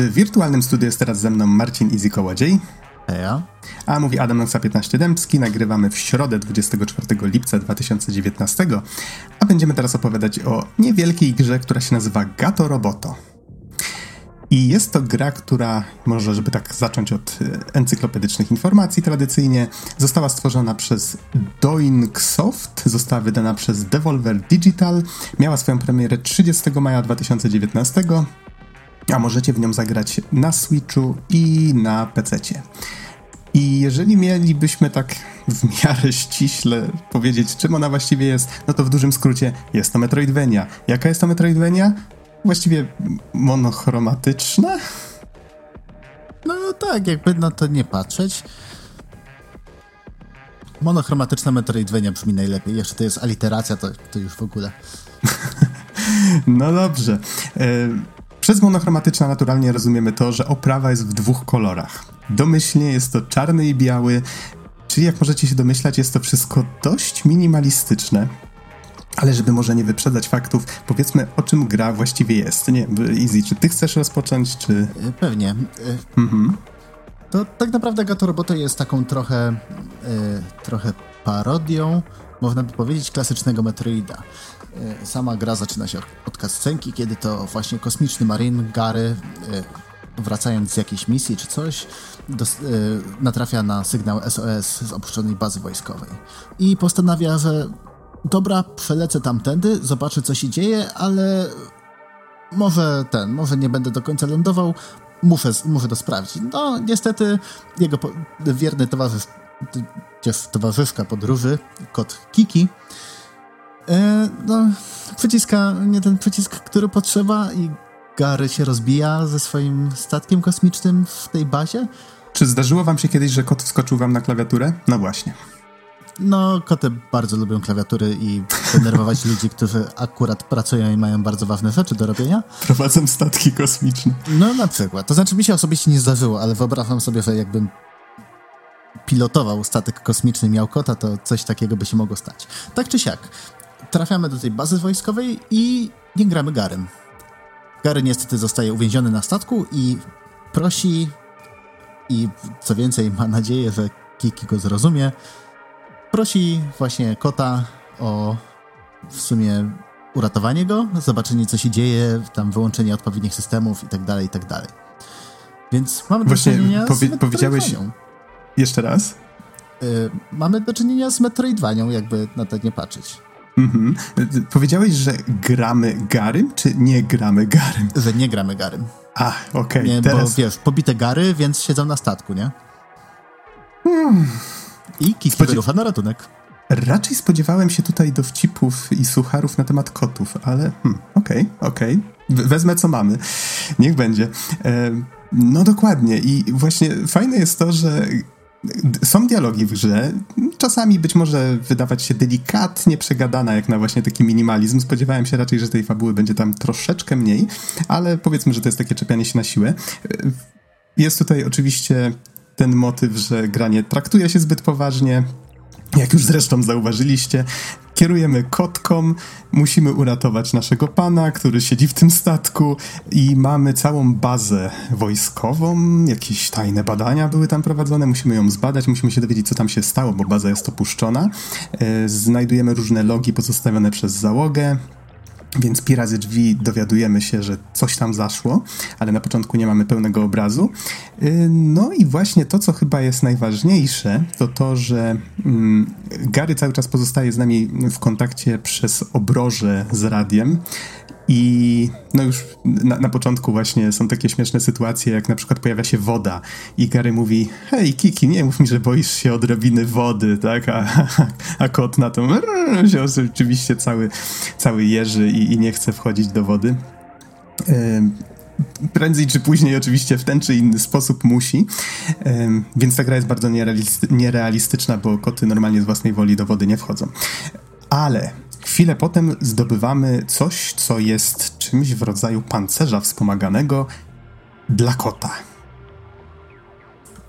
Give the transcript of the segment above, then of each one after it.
W wirtualnym studiu jest teraz ze mną Marcin Easy Kołodziej. Heja. A mówi Adam Noxa 15 Dębski. Nagrywamy w środę 24 lipca 2019. A będziemy teraz opowiadać o niewielkiej grze, która się nazywa Gato Roboto. I jest to gra, która, może żeby tak zacząć od e, encyklopedycznych informacji tradycyjnie, została stworzona przez Doinksoft, została wydana przez Devolver Digital, miała swoją premierę 30 maja 2019, a możecie w nią zagrać na Switchu i na PC-cie. I jeżeli mielibyśmy tak w miarę ściśle powiedzieć, czym ona właściwie jest, no to w dużym skrócie jest to Metroidvania. Jaka jest to Metroidvania? Właściwie monochromatyczna? No tak, jakby na to nie patrzeć. Monochromatyczna Metroidvania brzmi najlepiej. Jeszcze to jest aliteracja, to, to już w ogóle. no dobrze. E, przez monochromatyczna naturalnie rozumiemy to, że oprawa jest w dwóch kolorach. Domyślnie jest to czarny i biały, czyli jak możecie się domyślać, jest to wszystko dość minimalistyczne. Ale żeby może nie wyprzedzać faktów, powiedzmy o czym gra właściwie jest. Nie, Easy, czy ty chcesz rozpocząć, czy... E, pewnie. E, mhm. To tak naprawdę Gato Roboto jest taką trochę, y, trochę parodią, można by powiedzieć, klasycznego Metroida. Y, sama gra zaczyna się od kascenki, kiedy to właśnie kosmiczny marin Gary, y, wracając z jakiejś misji czy coś, dos, natrafia na sygnał SOS z opuszczonej bazy wojskowej. I postanawia, że dobra, przelecę tamtędy, zobaczę co się dzieje, ale może ten, może nie będę do końca lądował, muszę, muszę to sprawdzić. No, niestety jego wierny towarzysz, towarzyszka podróży, kot Kiki, e, no, przyciska nie ten przycisk, który potrzeba i Gary się rozbija ze swoim statkiem kosmicznym w tej bazie. Czy zdarzyło wam się kiedyś, że kot wskoczył wam na klawiaturę? No właśnie. No, koty bardzo lubią klawiatury i denerwować ludzi, którzy akurat pracują i mają bardzo ważne rzeczy do robienia. Prowadzą statki kosmiczne. No, na przykład. To znaczy, mi się osobiście nie zdarzyło, ale wyobrażam sobie, że jakbym pilotował statek kosmiczny miał kota, to coś takiego by się mogło stać. Tak czy siak, trafiamy do tej bazy wojskowej i nie gramy Garym. Gary niestety zostaje uwięziony na statku i prosi i co więcej ma nadzieję, że Kiki go zrozumie, prosi właśnie kota o w sumie uratowanie go, zobaczenie co się dzieje, tam wyłączenie odpowiednich systemów i tak dalej, i tak dalej. Więc mamy Właśnie do czynienia powie z powiedziałeś jeszcze raz? Yy, mamy do czynienia z Metroidvanią, jakby na to nie patrzeć. Mhm. Powiedziałeś, że gramy Garym, czy nie gramy Garym? Że nie gramy Garym. A, okej. Okay, teraz... Bo wiesz, pobite Gary, więc siedzą na statku, nie? Hmm. I Kiki Spodziew... wyrusza na ratunek. Raczej spodziewałem się tutaj dowcipów i sucharów na temat kotów, ale hmm, okej, okay, okej. Okay. Wezmę co mamy. Niech będzie. E, no dokładnie i właśnie fajne jest to, że są dialogi w grze, czasami być może wydawać się delikatnie przegadana, jak na właśnie taki minimalizm. Spodziewałem się raczej, że tej fabuły będzie tam troszeczkę mniej, ale powiedzmy, że to jest takie czepianie się na siłę. Jest tutaj oczywiście ten motyw, że granie traktuje się zbyt poważnie. Jak już zresztą zauważyliście, kierujemy kotką, musimy uratować naszego pana, który siedzi w tym statku. I mamy całą bazę wojskową, jakieś tajne badania były tam prowadzone, musimy ją zbadać, musimy się dowiedzieć, co tam się stało, bo baza jest opuszczona. E, znajdujemy różne logi pozostawione przez załogę, więc pi razy drzwi dowiadujemy się, że coś tam zaszło, ale na początku nie mamy pełnego obrazu. Y, no i właśnie to, co chyba jest najważniejsze, to to, że mm, Gary cały czas pozostaje z nami w kontakcie przez obroże z radiem i no już na, na, początku właśnie są takie śmieszne sytuacje, jak na przykład pojawia się woda i Gary mówi, hej Kiki, nie mów mi, że boisz się odrobiny wody, tak? A, a, kot na to się oczywiście cały, cały jeży i, i nie chce wchodzić do wody. prędzej czy później oczywiście w ten czy inny sposób musi. więc ta gra jest bardzo nierealistyczna, bo koty normalnie z własnej woli do wody nie wchodzą. Ale Chwilę potem zdobywamy coś, co jest czymś w rodzaju pancerza wspomaganego dla kota.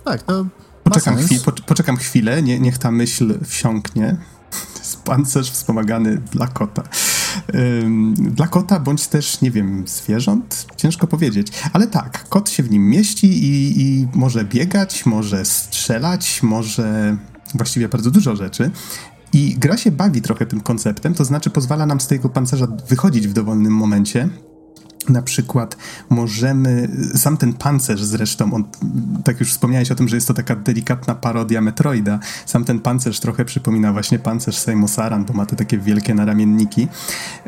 Tak, to. Poczekam, po, poczekam chwilę, nie, niech ta myśl wsiąknie. To jest pancerz wspomagany dla kota. Dla kota, bądź też, nie wiem, zwierząt? Ciężko powiedzieć. Ale tak, kot się w nim mieści i, i może biegać, może strzelać, może właściwie bardzo dużo rzeczy. I gra się bawi trochę tym konceptem, to znaczy pozwala nam z tego pancerza wychodzić w dowolnym momencie. Na przykład możemy, sam ten pancerz zresztą, on, tak już wspomniałeś o tym, że jest to taka delikatna parodia Metroida, sam ten pancerz trochę przypomina właśnie pancerz Samus Aran, bo ma te takie wielkie naramienniki.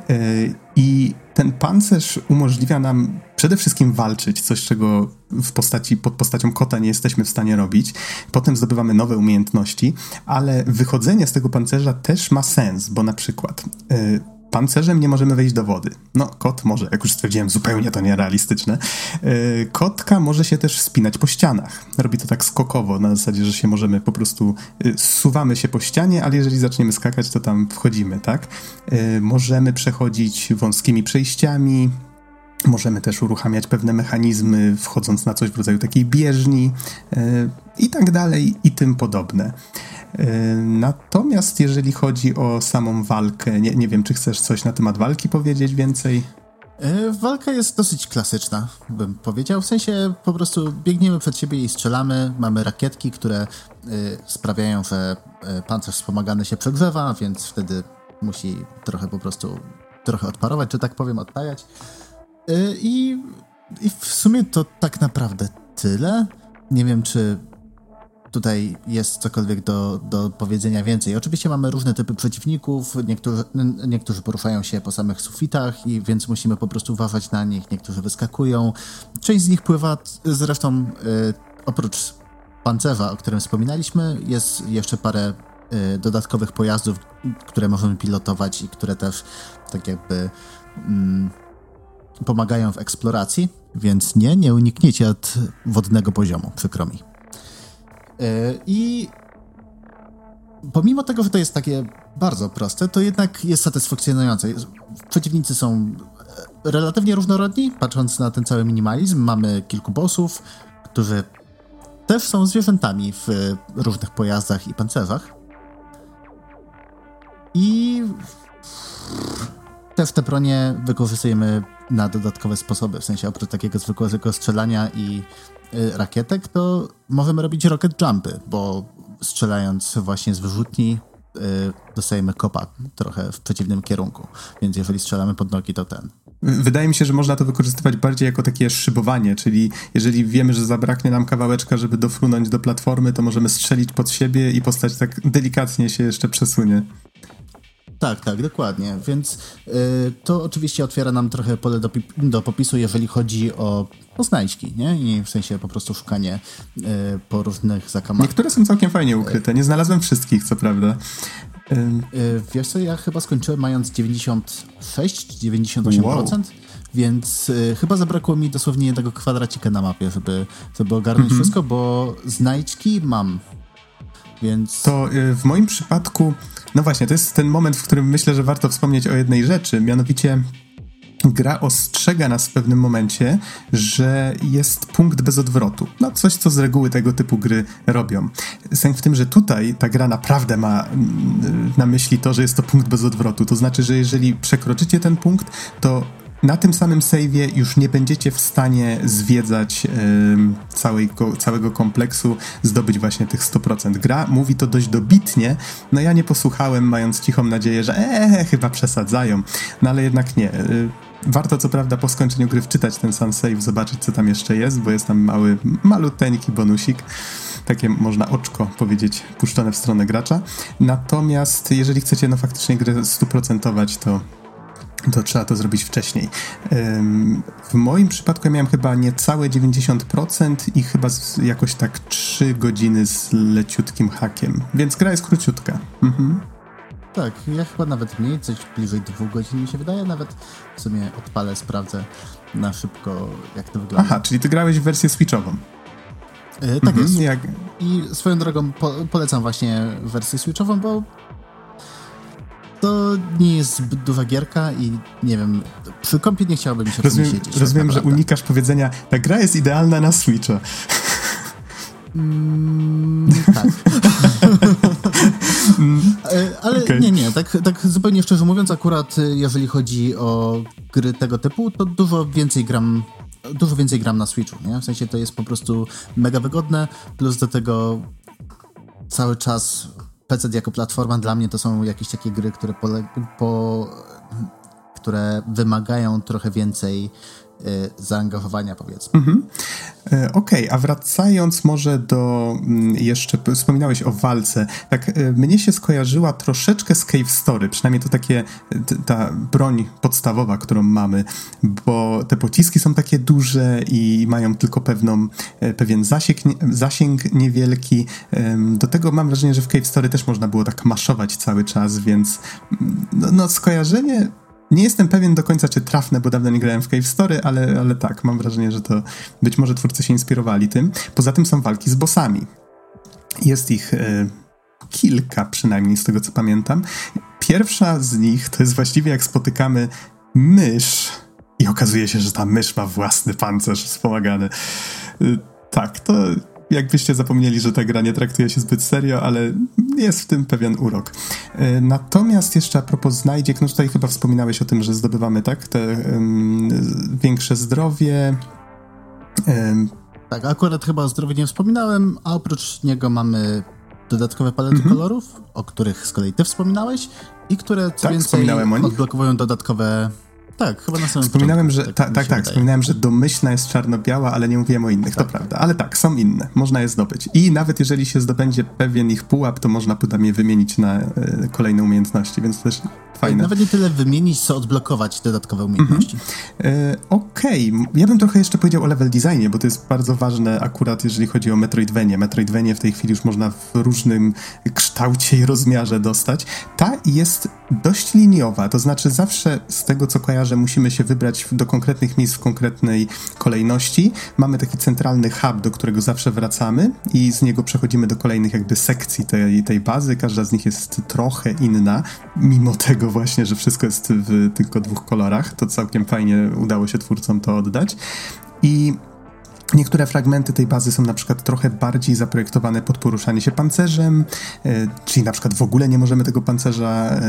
Yy, I ten pancerz umożliwia nam przede wszystkim walczyć, coś czego w postaci, pod postacią kota nie jesteśmy w stanie robić. Potem zdobywamy nowe umiejętności, ale wychodzenie z tego pancerza też ma sens, bo na przykład yy, pancerzem nie możemy wejść do wody. No, kot może, jak już stwierdziłem, zupełnie to nierealistyczne. Yy, kotka może się też wspinać po ścianach. Robi to tak skokowo, na zasadzie, że się możemy po prostu, yy, suwamy się po ścianie, ale jeżeli zaczniemy skakać, to tam wchodzimy, tak? Yy, możemy przechodzić wąskimi przejściami, Możemy też uruchamiać pewne mechanizmy, wchodząc na coś w rodzaju takiej bieżni yy, i tak dalej, i tym podobne. Yy, natomiast jeżeli chodzi o samą walkę, nie, nie wiem, czy chcesz coś na temat walki powiedzieć więcej? Yy, walka jest dosyć klasyczna, bym powiedział. W sensie po prostu biegniemy przed siebie i strzelamy. Mamy rakietki, które sprawiają, że pancerz wspomagany się przegrzewa, więc wtedy musi trochę po prostu trochę odparować, czy tak powiem, odtajać. Y, I, I w sumie to tak naprawdę tyle. Nie wiem, czy tutaj jest cokolwiek do, do powiedzenia więcej. Oczywiście mamy różne typy przeciwników, niektórzy, niektórzy poruszają się po samych sufitach, i więc musimy po prostu uważać na nich, niektórzy wyskakują. Część z nich pływa, zresztą y, oprócz pancerza, o którym wspominaliśmy, jest jeszcze parę y, dodatkowych pojazdów, które możemy pilotować i które też tak jakby... Mm, pomagają w eksploracji, więc nie, nie unikniecie od wodnego poziomu, przykro mi. Yy, I pomimo tego, że to jest takie bardzo proste, to jednak jest satysfakcjonujące. Przeciwnicy są e, relatywnie różnorodni, patrząc na ten cały minimalizm. Mamy kilku bossów, którzy też są zwierzętami w różnych pojazdach i pancerzach. I też te bronie wykorzystujemy na dodatkowe sposoby, w sensie oprócz takiego zwykłego strzelania i y, rakietek, to możemy robić rocket jumpy, bo strzelając właśnie z wyrzutni y, dostajemy kopa trochę w przeciwnym kierunku, więc jeżeli strzelamy pod nogi, to ten. Wydaje mi się, że można to wykorzystywać bardziej jako takie szybowanie, czyli jeżeli wiemy, że zabraknie nam kawałeczka, żeby dofrunąć do platformy, to możemy strzelić pod siebie i postać tak delikatnie się jeszcze przesunie. Tak, tak, dokładnie. Więc y, to oczywiście otwiera nam trochę pole do, do popisu, jeżeli chodzi o, o znajdźki, nie? I w sensie po prostu szukanie y, po różnych zakamarkach. Niektóre są całkiem fajnie ukryte. Nie znalazłem wszystkich, co prawda. Y, wiesz co, ja chyba skończyłem mając 96-98%. Wow. Więc y, chyba zabrakło mi dosłownie jednego kwadracika na mapie, żeby, żeby ogarnąć mm -hmm. wszystko, bo znajdźki mam. Więc... To y, w moim przypadku no właśnie, to jest ten moment, w którym myślę, że warto wspomnieć o jednej rzeczy, mianowicie gra ostrzega nas w pewnym momencie, że jest punkt bez odwrotu. No coś, co z reguły tego typu gry robią. Sęk w tym, że tutaj ta gra naprawdę ma mm, na myśli to, że jest to punkt bez odwrotu. To znaczy, że jeżeli przekroczycie ten punkt, to na tym samym save'ie już nie będziecie w stanie zwiedzać całej, całego kompleksu, zdobyć właśnie tych 100%. Gra mówi to dość dobitnie, no ja nie posłuchałem, mając cichą nadzieję, że eee, chyba przesadzają, no ale jednak nie. Y, warto co prawda po skończeniu gry wczytać ten sam save, zobaczyć co tam jeszcze jest, bo jest tam mały, maluteńki bonusik takie można oczko powiedzieć, puszczone w stronę gracza. Natomiast jeżeli chcecie no faktycznie grę stuprocentować, to to trzeba to zrobić wcześniej. W moim przypadku ja miałem chyba niecałe 90% i chyba jakoś tak 3 godziny z leciutkim hakiem, więc gra jest króciutka. Mhm. Tak, ja chyba nawet mniej, coś bliżej dwóch godzin mi się wydaje, nawet w sumie odpalę, sprawdzę na szybko, jak to wygląda. Aha, czyli ty grałeś w wersję switchową. Yy, tak mhm, jest. Jak... I swoją drogą po polecam właśnie wersję switchową, bo to nie jest zbyt duża gierka i nie wiem, przy kompie nie chciałbym się rozumiem, siedzieć. Rozumiem, że unikasz powiedzenia, ta gra jest idealna na Switcha. Mm, tak. E, ale okay. nie, nie, tak, tak zupełnie szczerze mówiąc, akurat e, jeżeli chodzi o gry tego typu, to dużo więcej gram dużo więcej gram na Switchu, nie? W sensie to jest po prostu mega wygodne, plus do tego cały czas PC jako platforma dla mnie to są jakieś takie gry, które, po, które wymagają trochę więcej zaangażowania, powiedzmy. Mhm. E, okej, okay, a wracając może do mm, jeszcze, wspominałeś o walce, tak e, mnie się skojarzyła troszeczkę z Cave Story, przynajmniej to takie, ta broń podstawowa, którą mamy, bo te pociski są takie duże i mają tylko pewną, e, pewien zasięg, zasięg niewielki. Do tego mam wrażenie, że w Cave Story też można było tak maszować cały czas, więc mm, no, no skojarzenie nie jestem pewien do końca, czy trafne, bo dawno nie grałem w Cave Story, ale, ale tak, mam wrażenie, że to być może twórcy się inspirowali tym. Poza tym są walki z bossami. Jest ich e, kilka przynajmniej, z tego co pamiętam. Pierwsza z nich to jest właściwie jak spotykamy mysz i okazuje się, że ta mysz ma własny pancerz wspomagany. E, tak, to jakbyście zapomnieli, że ta gra nie traktuje się zbyt serio, ale jest w tym pewien urok. E, natomiast jeszcze a propos znajdziek, no tutaj chyba wspominałeś o tym, że zdobywamy, tak, te um, większe zdrowie. Um. Tak, akurat chyba o zdrowiu nie wspominałem, a oprócz niego mamy dodatkowe palety mhm. kolorów, o których z kolei ty wspominałeś i które co tak, więcej odblokowują dodatkowe tak, chyba na samym Wspominałem, że tak, tak, tak, tak wspominałem, że domyślna jest czarno-biała, ale nie mówiłem o innych, tak. to prawda. Ale tak, są inne, można je zdobyć. I nawet jeżeli się zdobędzie pewien ich pułap, to można potem je wymienić na y, kolejne umiejętności, więc też fajne. Nawet nie tyle wymienić, co odblokować dodatkowe umiejętności. Mhm. Y, Okej, okay. ja bym trochę jeszcze powiedział o level designie, bo to jest bardzo ważne akurat, jeżeli chodzi o Metroidvanie. Metroidvanie w tej chwili już można w różnym kształcie i rozmiarze dostać. Ta jest dość liniowa, to znaczy zawsze z tego, co kojarzę, musimy się wybrać do konkretnych miejsc w konkretnej kolejności. Mamy taki centralny hub, do którego zawsze wracamy i z niego przechodzimy do kolejnych jakby sekcji tej, tej bazy. Każda z nich jest trochę inna, mimo tego właśnie, że wszystko jest w tylko dwóch kolorach. To całkiem fajnie udało się twórcom to oddać. I Niektóre fragmenty tej bazy są na przykład trochę bardziej zaprojektowane pod poruszanie się pancerzem, e, czyli na przykład w ogóle nie możemy tego pancerza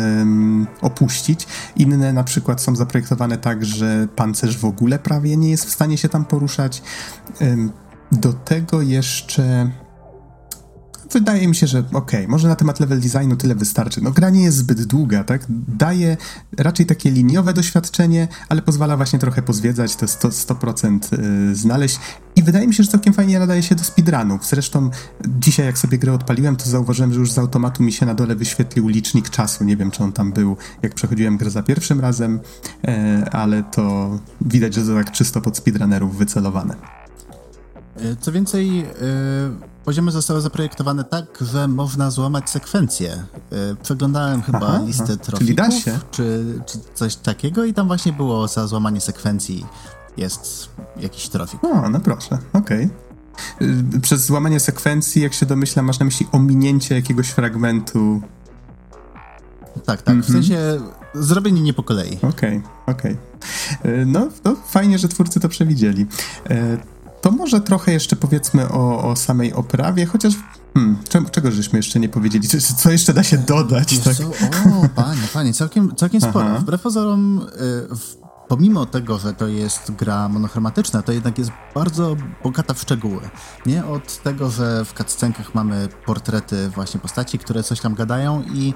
opuścić. Inne na przykład są zaprojektowane tak, że pancerz w ogóle prawie nie jest w stanie się tam poruszać. do tego jeszcze wydaje mi się, że okej, okay, może na temat level designu tyle wystarczy. No gra nie jest zbyt długa, tak? Daje raczej takie liniowe doświadczenie, ale pozwala właśnie trochę pozwiedzać, to 100%, 100% y, znaleźć i wydaje mi się, że całkiem fajnie nadaje się do speedrunów. Zresztą dzisiaj jak sobie grę odpaliłem, to zauważyłem, że już z automatu mi się na dole wyświetlił licznik czasu. Nie wiem, czy on tam był, jak przechodziłem grę za pierwszym razem, e, ale to widać, że to tak czysto pod speedrunnerów wycelowane. E, co więcej, yy Poziomy zostały zaprojektowane tak, że można złamać sekwencje. E, przeglądałem chyba aha, listę aha. trofików, czy, czy coś takiego i tam właśnie było za złamanie sekwencji jest jakiś trofik. O, no proszę, okej. Okay. Przez złamanie sekwencji, jak się domyślam, masz na myśli ominięcie jakiegoś fragmentu. Tak, tak. Mm -hmm. W mhm. sensie zrobienie nie po kolei. Okej, okay, okej. Okay. No, no, fajnie, że twórcy to przewidzieli. To może trochę jeszcze powiedzmy o, o samej oprawie, chociaż hmm, czego żeśmy jeszcze nie powiedzieli? Co, co jeszcze da się dodać? Tak? O, panie, panie, całkiem, całkiem sporo. Wbrew pozorom, y, w, pomimo tego, że to jest gra monochromatyczna, to jednak jest bardzo bogata w szczegóły. Nie od tego, że w cutscenkach mamy portrety właśnie postaci, które coś tam gadają i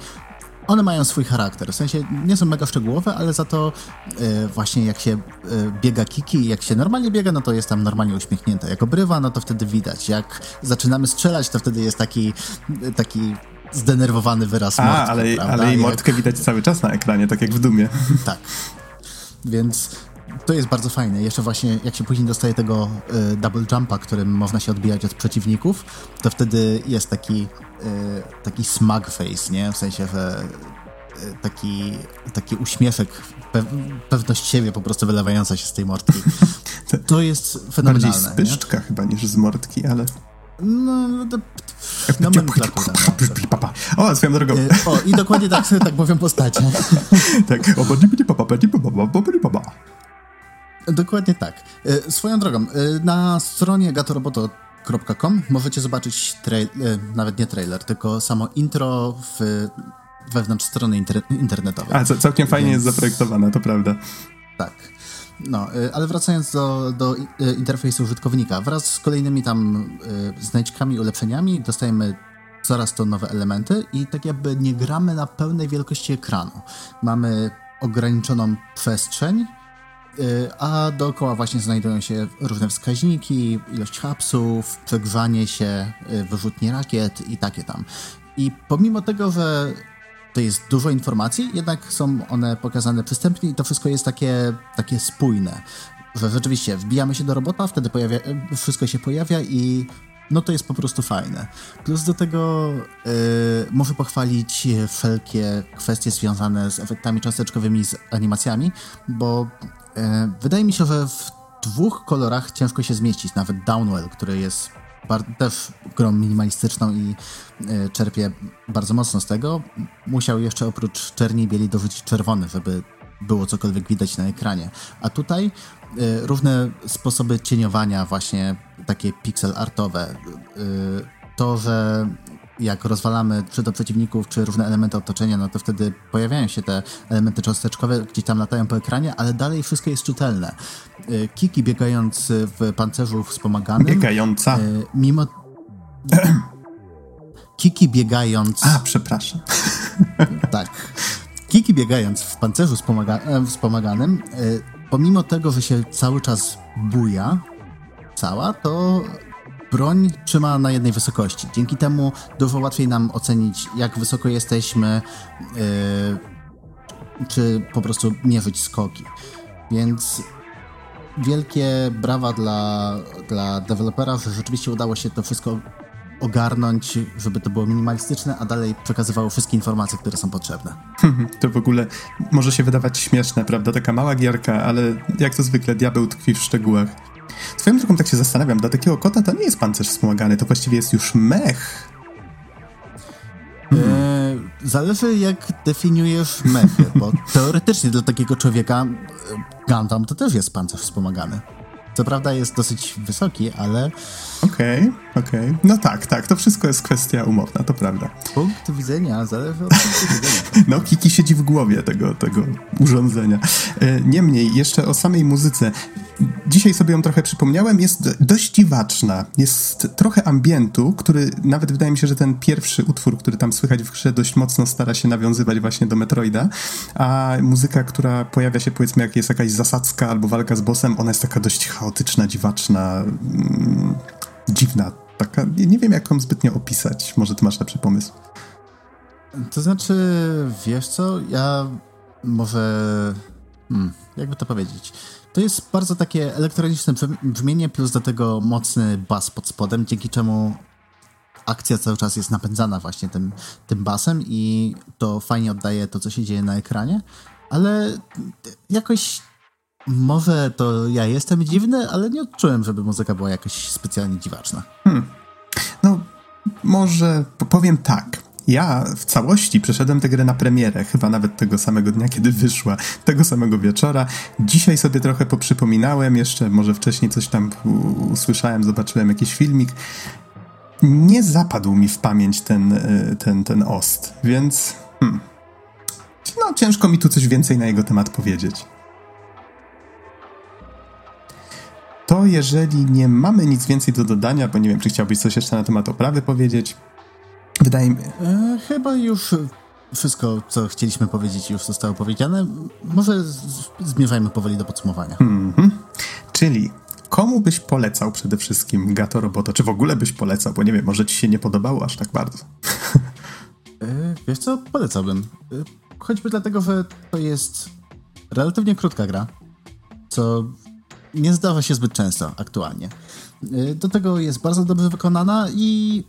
one mają swój charakter. W sensie nie są mega szczegółowe, ale za to e, właśnie jak się e, biega kiki, jak się normalnie biega, no to jest tam normalnie uśmiechnięte. Jak obrywa, no to wtedy widać. Jak zaczynamy strzelać, to wtedy jest taki, taki zdenerwowany wyraz A, mordki, ale, prawda? ale jej mordkę jak... widać cały czas na ekranie, tak jak w Dumie. Tak. Więc to jest bardzo fajne. Jeszcze właśnie jak się później dostaje tego y, double jumpa, którym można się odbijać od przeciwników, to wtedy jest taki, y, taki smug face, nie? W sensie, że y, taki, taki uśmieszek, pe pewność siebie po prostu wylewająca się z tej mordki. To jest fenomenalne. Bardziej z pyszczka chyba niż z mordki, ale... No, no to... No, o, swoją drogą. O, i dokładnie tak, tak mówią postacie. tak. Dokładnie tak. E, swoją drogą, e, na stronie Gatoroboto gator.com możecie zobaczyć nawet nie trailer, tylko samo intro w wewnątrz strony inter internetowej. A, całkiem fajnie Więc... jest zaprojektowane, to prawda. Tak. No, ale wracając do, do interfejsu użytkownika, wraz z kolejnymi tam znajdźkami, ulepszeniami dostajemy coraz to nowe elementy i tak jakby nie gramy na pełnej wielkości ekranu. Mamy ograniczoną przestrzeń, a dookoła właśnie znajdują się różne wskaźniki, ilość hapsów, przegrzanie się, wyrzutnie rakiet i takie tam. I pomimo tego, że to jest dużo informacji, jednak są one pokazane przystępnie i to wszystko jest takie, takie spójne. Że rzeczywiście wbijamy się do robota, wtedy pojawia, wszystko się pojawia i no to jest po prostu fajne. Plus do tego yy, pochwalić wszelkie kwestie związane z efektami cząsteczkowymi, z animacjami, bo wydaje mi się, że w dwóch kolorach ciężko się zmieścić. Nawet Downwell, który jest też grą minimalistyczną i y, czerpie bardzo mocno z tego. Musiał jeszcze oprócz czerni i bieli dorzucić czerwony, żeby było cokolwiek widać na ekranie. A tutaj y, różne sposoby cieniowania, właśnie takie pixel artowe. To, że jak rozwalamy czy do przeciwników, czy różne elementy otoczenia, no to wtedy pojawiają się te elementy cząsteczkowe, gdzieś tam latają po ekranie, ale dalej wszystko jest czytelne. Y, Kiki biegając w pancerzu wspomaganym. Biegająca. Y, mimo. Kiki biegając. A, przepraszam. Tak. Kiki biegając w pancerzu wspomaga e, wspomaganym, y, pomimo tego, że się cały czas buja, cała, to broń trzyma na jednej wysokości. Dzięki temu dużo łatwiej nam ocenić, jak wysoko jesteśmy, yy, czy po prostu mierzyć skoki. Więc wielkie brawa dla, dla dewelopera, że rzeczywiście udało się to wszystko ogarnąć, żeby to było minimalistyczne, a dalej przekazywało wszystkie informacje, które są potrzebne. To w ogóle może się wydawać śmieszne, prawda? Taka mała gierka, ale jak to zwykle diabeł tkwi w szczegółach. Swoją drogą tak się zastanawiam, dla takiego kota to nie jest pancerz wspomagany, to właściwie jest już mech. Hmm. E, zależy jak definiujesz mechy, bo teoretycznie dla takiego człowieka e, Gundam to też jest pancerz wspomagany. Co prawda jest dosyć wysoki, ale... Okej, okay, okej. Okay. No tak, tak, to wszystko jest kwestia umowna, to prawda. Punkt widzenia zależy od punktu widzenia. No, Kiki siedzi w głowie tego, tego urządzenia. E, niemniej, jeszcze o samej muzyce. Dzisiaj sobie ją trochę przypomniałem, jest dość dziwaczna. Jest trochę ambientu, który nawet wydaje mi się, że ten pierwszy utwór, który tam słychać w grze, dość mocno stara się nawiązywać właśnie do Metroida, a muzyka, która pojawia się powiedzmy, jak jest jakaś zasadzka albo walka z bossem, ona jest taka dość chaotyczna, dziwaczna, mm, dziwna. Taka, nie wiem, jak ją zbytnio opisać. Może ty masz lepszy pomysł. To znaczy, wiesz co, ja może... Hmm, jakby to powiedzieć... To jest bardzo takie elektroniczne brzmienie, plus do tego mocny bas pod spodem, dzięki czemu akcja cały czas jest napędzana właśnie tym, tym basem i to fajnie oddaje to, co się dzieje na ekranie, ale jakoś może to ja jestem dziwny, ale nie odczułem, żeby muzyka była jakoś specjalnie dziwaczna. Hmm. No, może powiem tak. Ja w całości przeszedłem tę grę na premierę, chyba nawet tego samego dnia, kiedy wyszła, tego samego wieczora. Dzisiaj sobie trochę poprzypominałem, jeszcze może wcześniej coś tam usłyszałem, zobaczyłem jakiś filmik. Nie zapadł mi w pamięć ten, e, ten, ten ost, więc hmm. no ciężko mi tu coś więcej na jego temat powiedzieć. To jeżeli nie mamy nic więcej do dodania, bo nie wiem, czy chciałbyś coś jeszcze na temat oprawy powiedzieć, Wydaje mi e, Chyba już wszystko, co chcieliśmy powiedzieć, już zostało powiedziane. Może zmierzajmy powoli do podsumowania. Mm -hmm. Czyli komu byś polecał przede wszystkim Gato Roboto? Czy w ogóle byś polecał? Bo nie wiem, może ci się nie podobało aż tak bardzo. E, wiesz co? Polecałbym. E, choćby dlatego, że to jest relatywnie krótka gra, co nie zdarza się zbyt często aktualnie. E, do tego jest bardzo dobrze wykonana i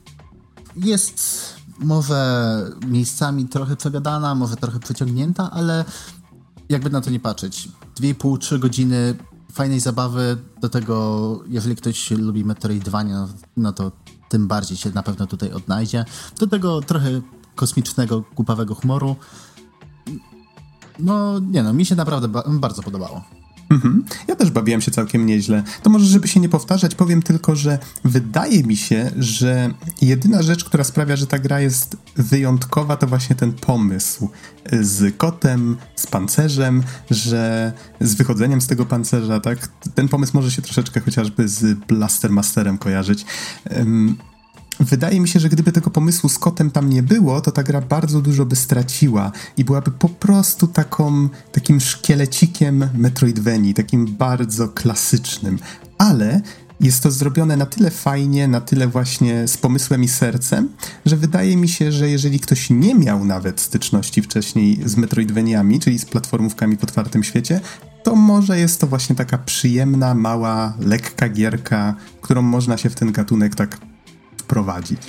jest może miejscami trochę przegadana, może trochę przeciągnięta, ale jakby na to nie patrzeć. 2,5-3 godziny fajnej zabawy, do tego jeżeli ktoś lubi Metroidvania, no, no to tym bardziej się na pewno tutaj odnajdzie. Do tego trochę kosmicznego, głupawego humoru. No, nie no, mi się naprawdę ba bardzo podobało. Mhm. Ja też bawiłem się całkiem nieźle. To może, żeby się nie powtarzać, powiem tylko, że wydaje mi się, że jedyna rzecz, która sprawia, że ta gra jest wyjątkowa, to właśnie ten pomysł z kotem, z pancerzem, że z wychodzeniem z tego pancerza, tak? Ten pomysł może się troszeczkę chociażby z Blaster Masterem kojarzyć. Wydaje mi się, że gdyby tego pomysłu z kotem tam nie było, to ta gra bardzo dużo by straciła i byłaby po prostu taką, takim szkielecikiem Metroidvanii, takim bardzo klasycznym. Ale jest to zrobione na tyle fajnie, na tyle właśnie z pomysłem i sercem, że wydaje mi się, że jeżeli ktoś nie miał nawet styczności wcześniej z Metroidvaniami, czyli z platformówkami w otwartym świecie, to może jest to właśnie taka przyjemna, mała, lekka gierka, którą można się w ten gatunek tak wprowadzić.